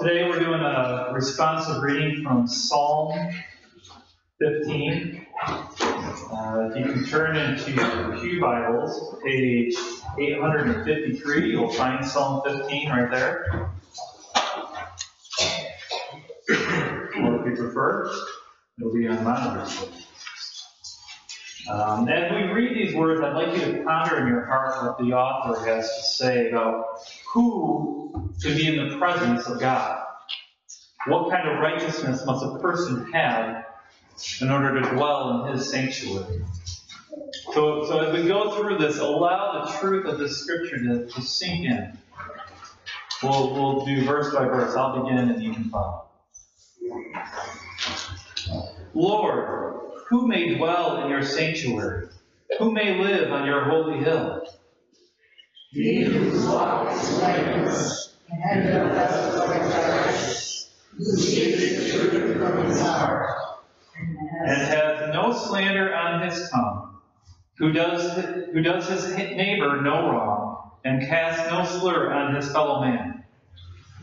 today we're doing a responsive reading from Psalm 15. Uh, if you can turn into your Pew Bibles, page 853, you'll find Psalm 15 right there. Or if you prefer, it'll be on monitor. Um, as we read these words, I'd like you to ponder in your heart what the author has to say about who to be in the presence of God. What kind of righteousness must a person have in order to dwell in his sanctuary? So, so as we go through this, allow the truth of this scripture to, to sink in. We'll, we'll do verse by verse. I'll begin and you can follow. Lord, who may dwell in your sanctuary? Who may live on your holy hill? He whose walk is blameless, and does what is righteous, who seeks the truth from his heart, and has no slander on his tongue, who does, who does his neighbor no wrong, and casts no slur on his fellow man.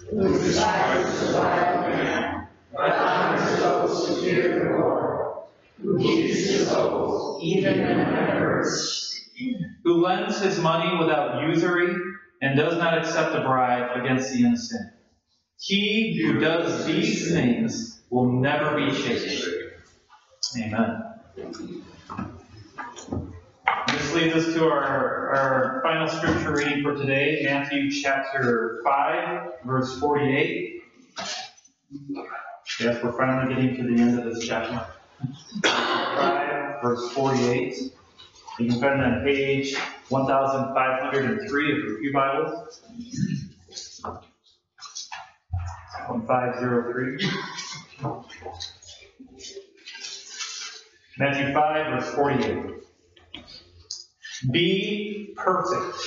who despises the wild man, but honors those who fear the Lord, who keeps his oath even when it hurts, who lends his money without usury, and does not accept a bribe against the innocent. He who does these things will never be shaken. Amen. This leads us to our, our final scripture reading for today, Matthew chapter 5, verse 48. Yes, we're finally getting to the end of this chapter. 5, verse 48. You can find it on page 1503 of your Pew Bibles. 1503. Matthew 5, verse 48. Be perfect,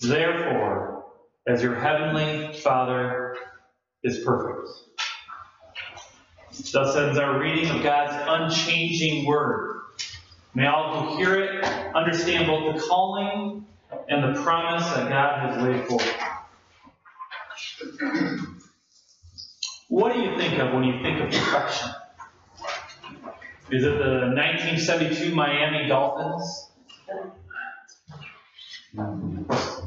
therefore, as your heavenly Father is perfect. Thus ends our reading of God's unchanging word. May all who hear it understand both the calling and the promise that God has laid forth. What do you think of when you think of perfection? Is it the 1972 Miami Dolphins?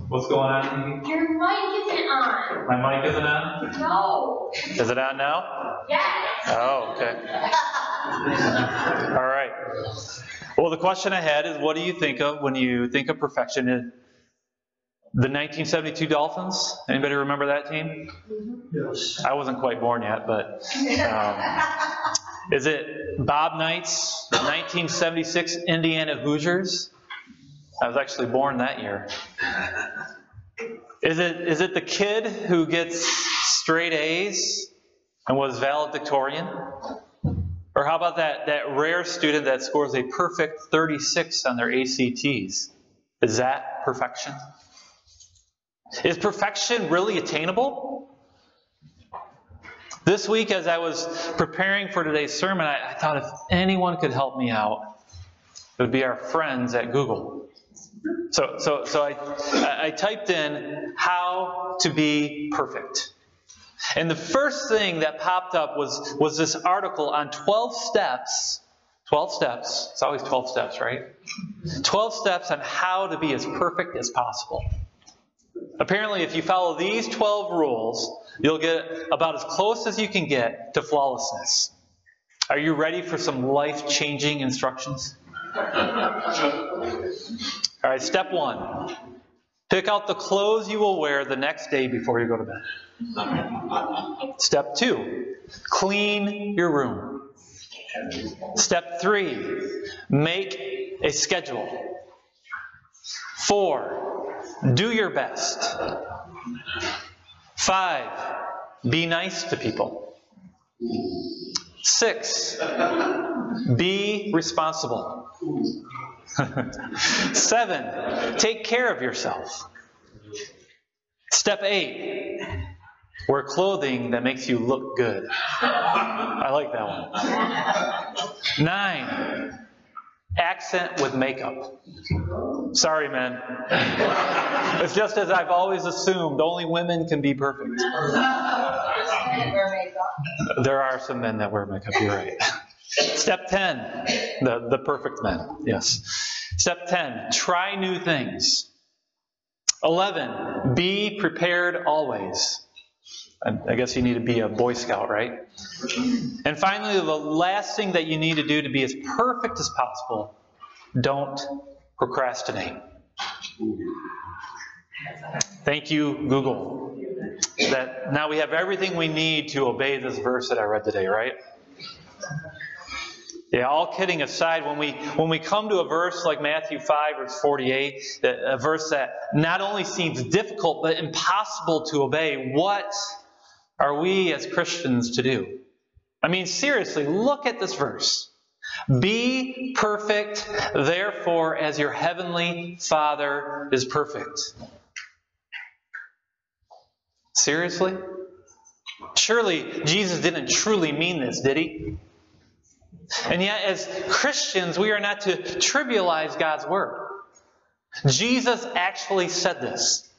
What's going on? Your mic isn't on. My mic isn't on? No. Is it on now? Yes. Oh, okay. All right. Well, the question I had is what do you think of when you think of perfection? The 1972 Dolphins? Anybody remember that team? Yes. I wasn't quite born yet, but um, is it Bob Knight's 1976 Indiana Hoosiers? I was actually born that year. Is it is it the kid who gets straight A's and was valedictorian? Or how about that, that rare student that scores a perfect 36 on their ACTs? Is that perfection? Is perfection really attainable? This week, as I was preparing for today's sermon, I, I thought if anyone could help me out, it would be our friends at Google. So, so, so I, I typed in how to be perfect. And the first thing that popped up was, was this article on 12 steps. 12 steps. It's always 12 steps, right? 12 steps on how to be as perfect as possible. Apparently, if you follow these 12 rules, you'll get about as close as you can get to flawlessness. Are you ready for some life changing instructions? All right, step one pick out the clothes you will wear the next day before you go to bed. Step two clean your room. Step three make a schedule. Four, do your best. Five, be nice to people. Six, be responsible. Seven, take care of yourself. Step eight, wear clothing that makes you look good. I like that one. Nine, accent with makeup. Sorry, men. It's just as I've always assumed only women can be perfect. There are some men that wear makeup, you're right. Step 10, the, the perfect men, yes. Step 10, try new things. 11, be prepared always. I, I guess you need to be a Boy Scout, right? And finally, the last thing that you need to do to be as perfect as possible don't procrastinate. Thank you, Google. That now we have everything we need to obey this verse that I read today, right? Yeah, all kidding aside, when we when we come to a verse like Matthew 5, verse 48, a verse that not only seems difficult but impossible to obey, what are we as Christians to do? I mean, seriously, look at this verse. Be perfect, therefore, as your heavenly Father is perfect. Seriously? Surely Jesus didn't truly mean this, did he? And yet, as Christians, we are not to trivialize God's word. Jesus actually said this.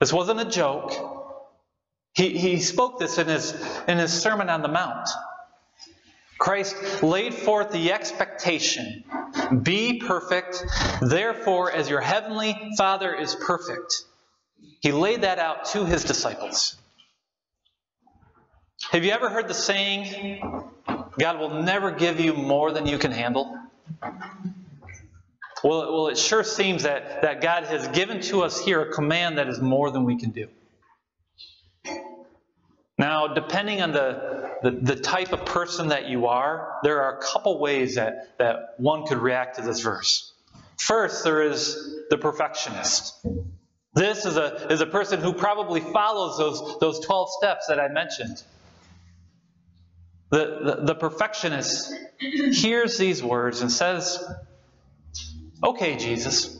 This wasn't a joke. He, he spoke this in his, in his Sermon on the Mount. Christ laid forth the expectation be perfect, therefore, as your heavenly Father is perfect. He laid that out to his disciples. Have you ever heard the saying, God will never give you more than you can handle? Well, well, it sure seems that, that God has given to us here a command that is more than we can do. Now, depending on the, the, the, type of person that you are, there are a couple ways that, that one could react to this verse. First, there is the perfectionist. This is a, is a person who probably follows those, those 12 steps that I mentioned. The, the, perfectionist hears these words and says, Okay, Jesus,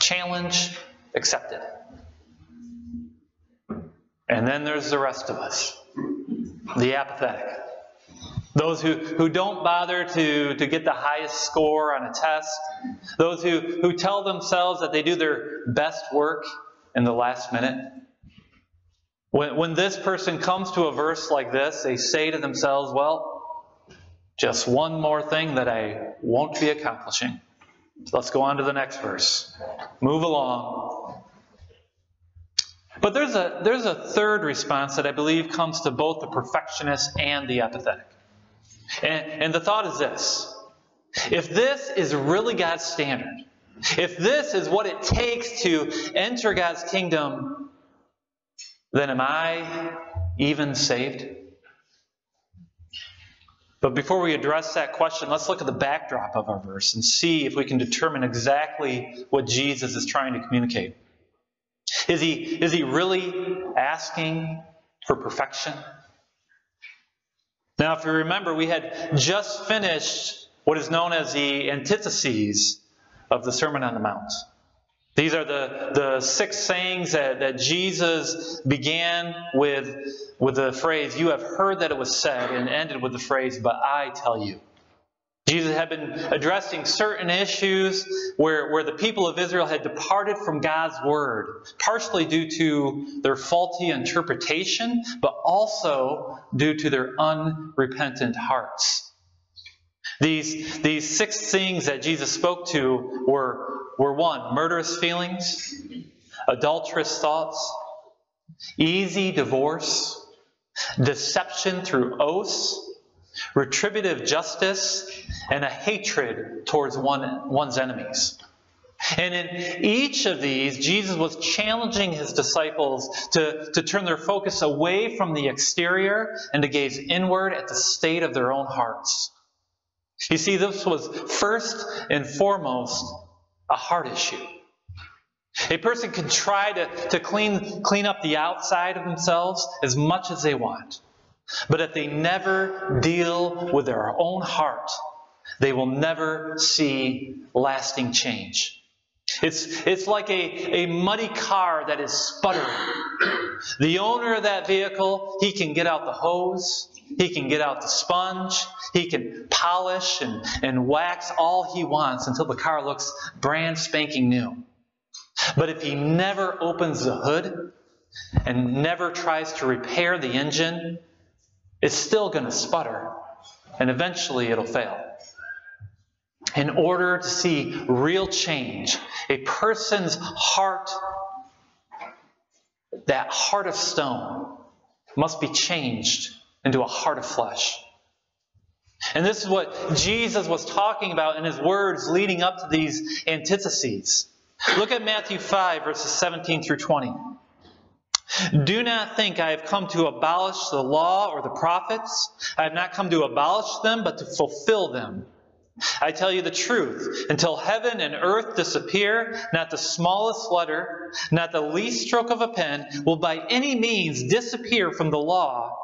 challenge accepted. And then there's the rest of us, the apathetic. Those who, who don't bother to, to get the highest score on a test. Those who, who tell themselves that they do their best work in the last minute. When, when this person comes to a verse like this, they say to themselves, well, just one more thing that I won't be accomplishing. Let's go on to the next verse. Move along. But there's a, there's a third response that I believe comes to both the perfectionist and the apathetic. And, and the thought is this if this is really God's standard, if this is what it takes to enter God's kingdom, then am I even saved? But before we address that question, let's look at the backdrop of our verse and see if we can determine exactly what Jesus is trying to communicate. Is he, is he really asking for perfection? Now, if you remember, we had just finished what is known as the antitheses of the Sermon on the Mount. These are the, the six sayings that, that Jesus began with, with the phrase, You have heard that it was said, and ended with the phrase, But I tell you. Jesus had been addressing certain issues where, where the people of Israel had departed from God's word, partially due to their faulty interpretation, but also due to their unrepentant hearts. These, these six things that Jesus spoke to were were one, murderous feelings, adulterous thoughts, easy divorce, deception through oaths, retributive justice, and a hatred towards one, one's enemies. And in each of these, Jesus was challenging his disciples to, to turn their focus away from the exterior and to gaze inward at the state of their own hearts. You see, this was first and foremost a heart issue. A person can try to, to clean, clean up the outside of themselves as much as they want. But if they never deal with their own heart, they will never see lasting change. It's, it's like a, a muddy car that is sputtering. The owner of that vehicle, he can get out the hose, he can get out the sponge, he can polish and, and wax all he wants until the car looks brand spanking new. But if he never opens the hood and never tries to repair the engine, it's still going to sputter, and eventually it'll fail. In order to see real change, a person's heart, that heart of stone, must be changed into a heart of flesh. And this is what Jesus was talking about in his words leading up to these antitheses. Look at Matthew 5, verses 17 through 20. Do not think I have come to abolish the law or the prophets. I have not come to abolish them, but to fulfill them. I tell you the truth, until heaven and earth disappear, not the smallest letter, not the least stroke of a pen will by any means disappear from the law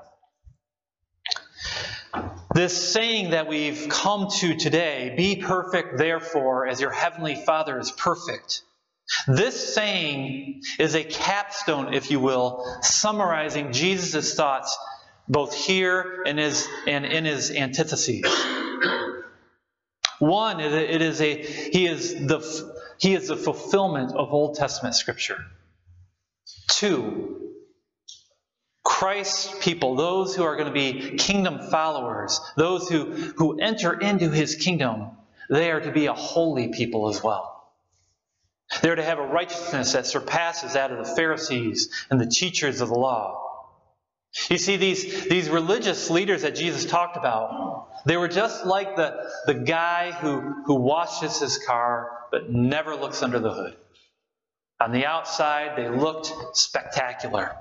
This saying that we've come to today, be perfect, therefore, as your heavenly Father is perfect. This saying is a capstone, if you will, summarizing Jesus' thoughts both here and, his, and in his antitheses. One, it is a he is the he is the fulfillment of Old Testament scripture. Two, Christ's people, those who are going to be kingdom followers, those who, who enter into his kingdom, they are to be a holy people as well. They're to have a righteousness that surpasses that of the Pharisees and the teachers of the law. You see, these, these religious leaders that Jesus talked about, they were just like the, the guy who, who washes his car but never looks under the hood. On the outside, they looked spectacular,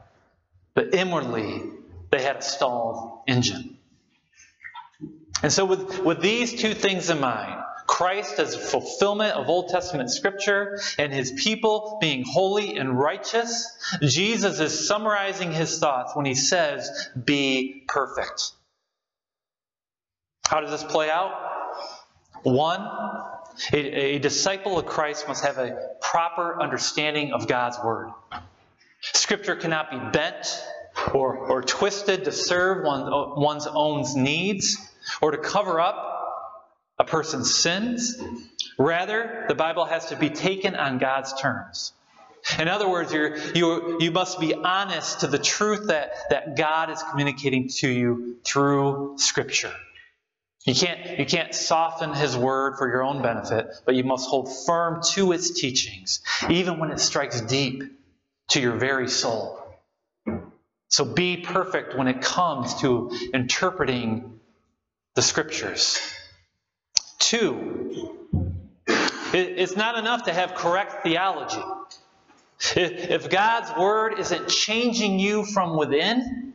but inwardly, they had a stalled engine. And so, with, with these two things in mind, Christ as fulfillment of Old Testament scripture and his people being holy and righteous, Jesus is summarizing his thoughts when he says, Be perfect. How does this play out? One, a, a disciple of Christ must have a proper understanding of God's Word. Scripture cannot be bent or, or twisted to serve one, one's own needs or to cover up a person's sins. Rather, the Bible has to be taken on God's terms. In other words, you you, you must be honest to the truth that, that God is communicating to you through Scripture. You can't, you can't soften His Word for your own benefit, but you must hold firm to its teachings, even when it strikes deep to your very soul. So be perfect when it comes to interpreting the Scriptures. Two, it's not enough to have correct theology. If God's Word isn't changing you from within,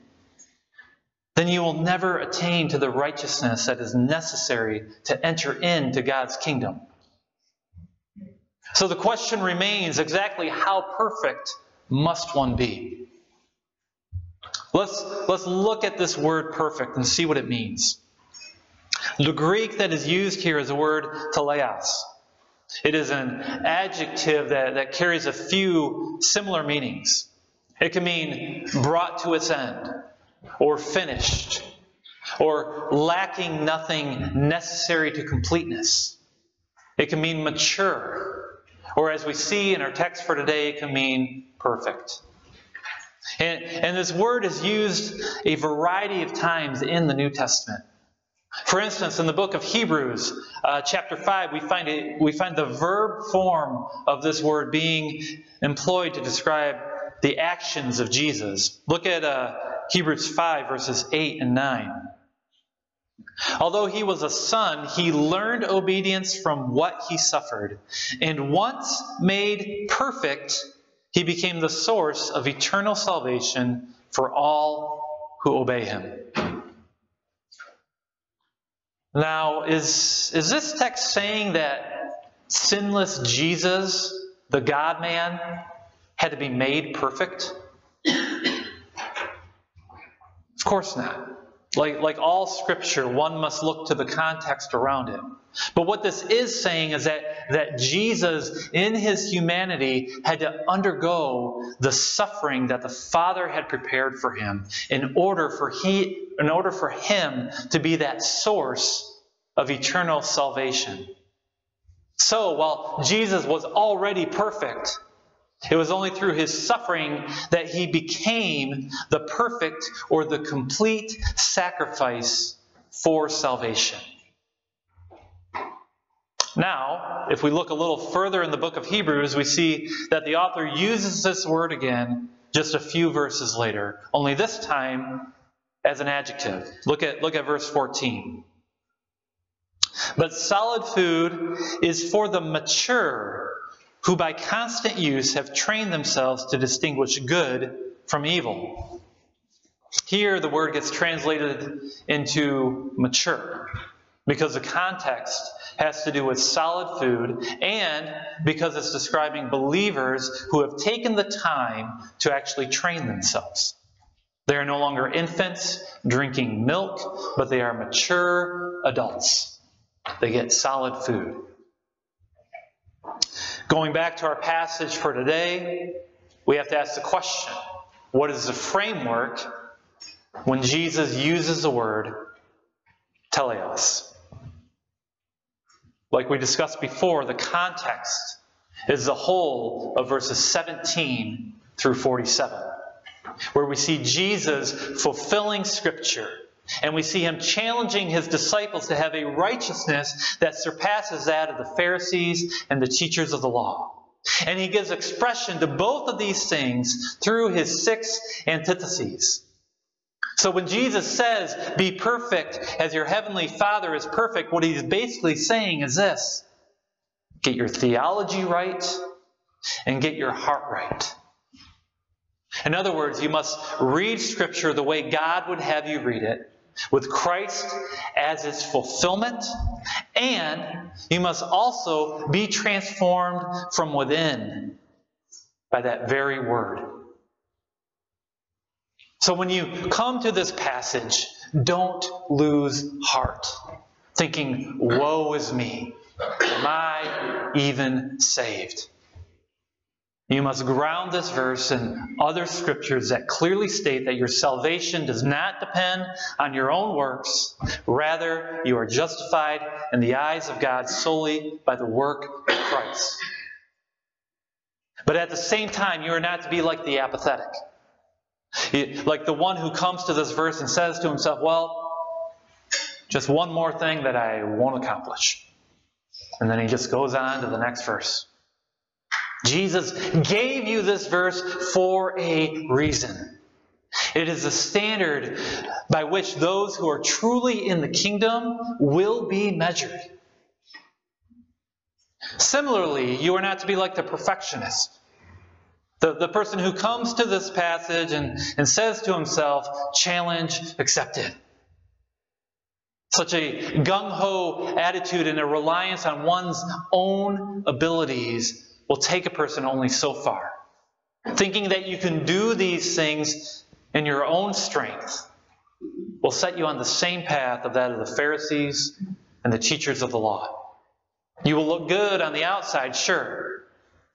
then you will never attain to the righteousness that is necessary to enter into God's kingdom. So the question remains exactly how perfect must one be? Let's, let's look at this word perfect and see what it means. The Greek that is used here is the word teleos. It is an adjective that, that carries a few similar meanings. It can mean brought to its end, or finished, or lacking nothing necessary to completeness. It can mean mature, or as we see in our text for today, it can mean perfect. And, and this word is used a variety of times in the New Testament. For instance, in the book of Hebrews, uh, chapter 5, we find, it, we find the verb form of this word being employed to describe the actions of Jesus. Look at uh, Hebrews 5, verses 8 and 9. Although he was a son, he learned obedience from what he suffered. And once made perfect, he became the source of eternal salvation for all who obey him. Now, is, is this text saying that sinless Jesus, the God man, had to be made perfect? Of course not. Like, like all scripture, one must look to the context around it. But what this is saying is that, that Jesus, in his humanity, had to undergo the suffering that the Father had prepared for him in order for, he, in order for him to be that source of eternal salvation. So, while Jesus was already perfect, it was only through his suffering that he became the perfect or the complete sacrifice for salvation. Now, if we look a little further in the book of Hebrews, we see that the author uses this word again just a few verses later, only this time as an adjective. Look at, look at verse 14. But solid food is for the mature who by constant use have trained themselves to distinguish good from evil. Here, the word gets translated into mature because the context has to do with solid food and because it's describing believers who have taken the time to actually train themselves. They are no longer infants drinking milk, but they are mature adults. They get solid food. Going back to our passage for today, we have to ask the question what is the framework when Jesus uses the word teleos? Like we discussed before, the context is the whole of verses 17 through 47, where we see Jesus fulfilling Scripture and we see him challenging his disciples to have a righteousness that surpasses that of the Pharisees and the teachers of the law. And he gives expression to both of these things through his six antitheses. So when Jesus says, Be perfect as your heavenly Father is perfect, what he's basically saying is this get your theology right and get your heart right. In other words, you must read Scripture the way God would have you read it with Christ as its fulfillment, and you must also be transformed from within by that very word. So when you come to this passage, don't lose heart, thinking, Woe is me. Am I even saved? You must ground this verse in other scriptures that clearly state that your salvation does not depend on your own works. Rather, you are justified in the eyes of God solely by the work of Christ. But at the same time, you are not to be like the apathetic. Like the one who comes to this verse and says to himself, Well, just one more thing that I won't accomplish. And then he just goes on to the next verse. Jesus gave you this verse for a reason. It is a standard by which those who are truly in the kingdom will be measured. Similarly, you are not to be like the perfectionist. The, the person who comes to this passage and, and says to himself, challenge accepted. Such a gung ho attitude and a reliance on one's own abilities will take a person only so far. Thinking that you can do these things in your own strength will set you on the same path of that of the Pharisees and the teachers of the law. You will look good on the outside, sure,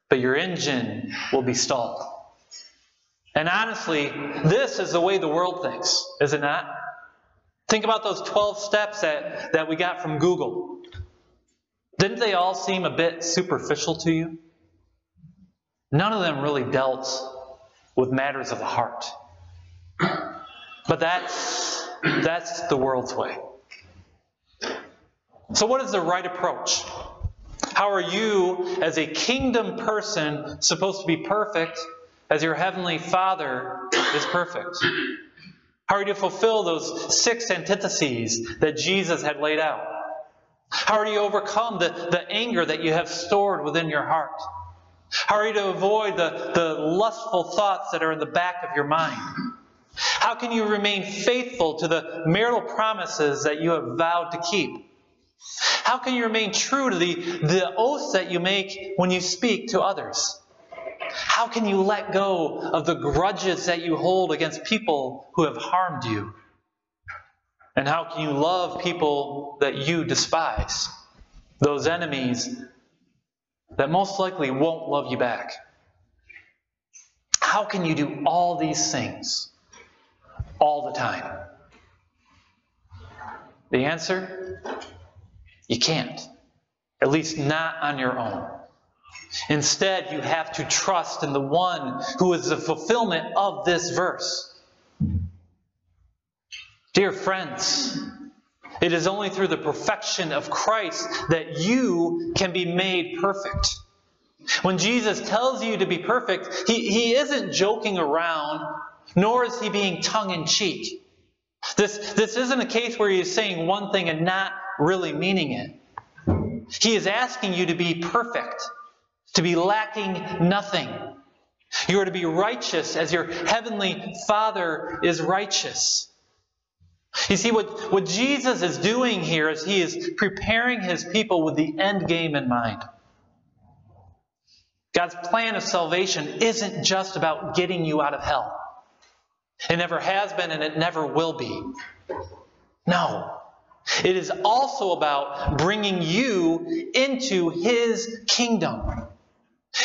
but your engine will be stalled. And honestly, this is the way the world thinks, is it not? Think about those 12 steps that, that we got from Google. Didn't they all seem a bit superficial to you? None of them really dealt with matters of the heart. But that's, that's the world's way. So, what is the right approach? How are you, as a kingdom person, supposed to be perfect as your heavenly Father is perfect? How are you to fulfill those six antitheses that Jesus had laid out? How are you to overcome the, the anger that you have stored within your heart? How are you to avoid the, the lustful thoughts that are in the back of your mind? How can you remain faithful to the marital promises that you have vowed to keep? How can you remain true to the, the oaths that you make when you speak to others? How can you let go of the grudges that you hold against people who have harmed you? And how can you love people that you despise? Those enemies that most likely won't love you back. How can you do all these things all the time? The answer? You can't. At least not on your own. Instead, you have to trust in the one who is the fulfillment of this verse. Dear friends, it is only through the perfection of Christ that you can be made perfect. When Jesus tells you to be perfect, he, he isn't joking around, nor is he being tongue in cheek. This, this isn't a case where he is saying one thing and not really meaning it. He is asking you to be perfect, to be lacking nothing. You are to be righteous as your heavenly Father is righteous. You see, what, what Jesus is doing here is he is preparing his people with the end game in mind. God's plan of salvation isn't just about getting you out of hell. It never has been and it never will be. No. It is also about bringing you into his kingdom.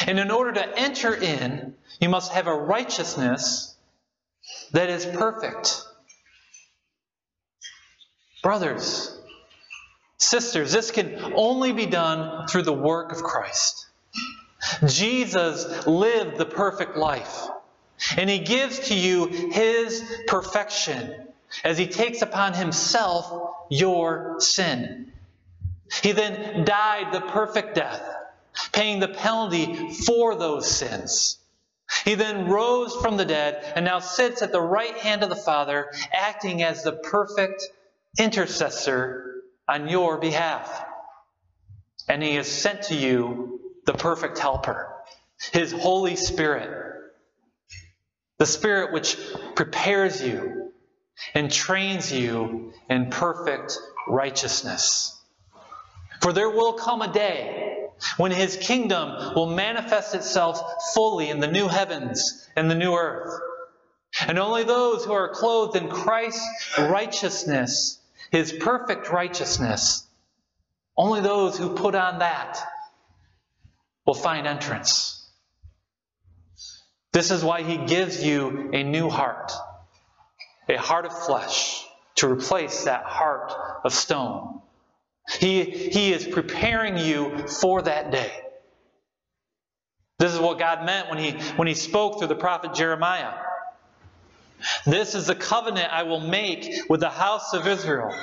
And in order to enter in, you must have a righteousness that is perfect. Brothers, sisters, this can only be done through the work of Christ. Jesus lived the perfect life, and he gives to you his perfection as he takes upon himself your sin. He then died the perfect death, paying the penalty for those sins. He then rose from the dead and now sits at the right hand of the Father, acting as the perfect intercessor on your behalf. And he has sent to you the perfect helper, his Holy Spirit, the Spirit which prepares you and trains you in perfect righteousness. For there will come a day when his kingdom will manifest itself fully in the new heavens and the new earth. And only those who are clothed in Christ's righteousness, his perfect righteousness, only those who put on that will find entrance. This is why he gives you a new heart, a heart of flesh, to replace that heart of stone. He, he is preparing you for that day. This is what God meant when he, when he spoke through the prophet Jeremiah. This is the covenant I will make with the house of Israel.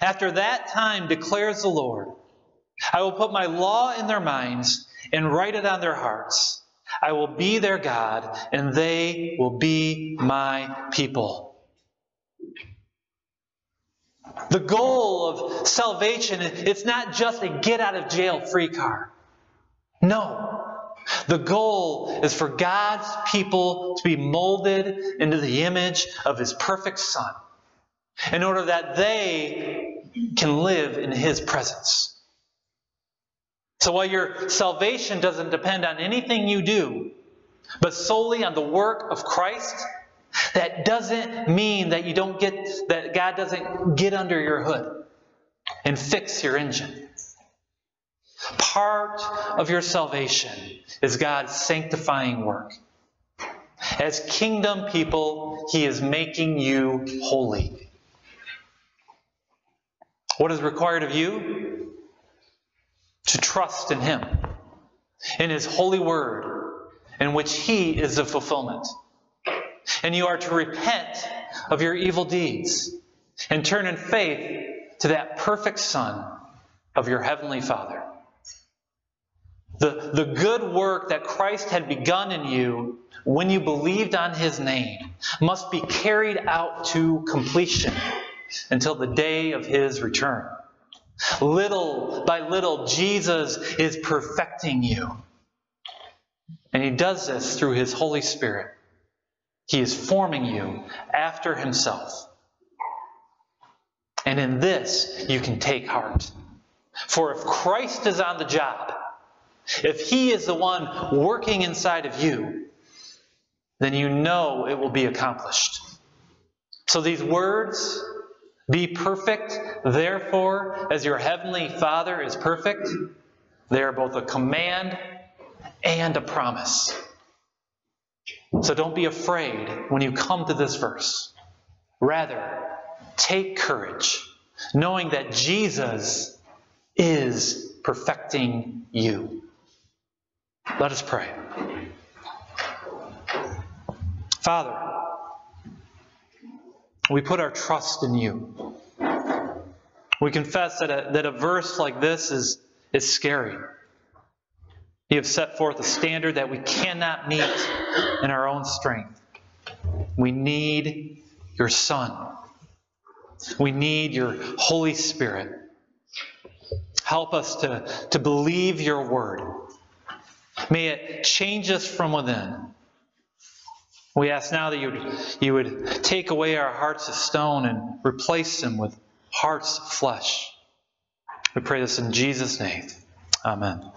After that time, declares the Lord, I will put my law in their minds and write it on their hearts. I will be their God, and they will be my people. The goal of salvation, it's not just a get out of jail free card. No. The goal is for God's people to be molded into the image of His perfect Son in order that they can live in His presence. So while your salvation doesn't depend on anything you do, but solely on the work of Christ, that doesn't mean that you don't get that God doesn't get under your hood and fix your engine. Part of your salvation is God's sanctifying work. As kingdom people, He is making you holy. What is required of you? to trust in Him, in His holy word, in which He is the fulfillment. And you are to repent of your evil deeds and turn in faith to that perfect Son of your Heavenly Father. The, the good work that Christ had begun in you when you believed on His name must be carried out to completion until the day of His return. Little by little, Jesus is perfecting you. And he does this through his Holy Spirit. He is forming you after himself. And in this, you can take heart. For if Christ is on the job, if he is the one working inside of you, then you know it will be accomplished. So these words Be perfect, therefore, as your heavenly Father is perfect. They are both a command and a promise. So don't be afraid when you come to this verse. Rather, take courage, knowing that Jesus is perfecting you. Let us pray. Father, we put our trust in you. We confess that a, that a verse like this is, is scary. You have set forth a standard that we cannot meet in our own strength. We need your Son. We need your Holy Spirit. Help us to, to believe your word. May it change us from within. We ask now that you would, you would take away our hearts of stone and replace them with hearts of flesh. We pray this in Jesus' name. Amen.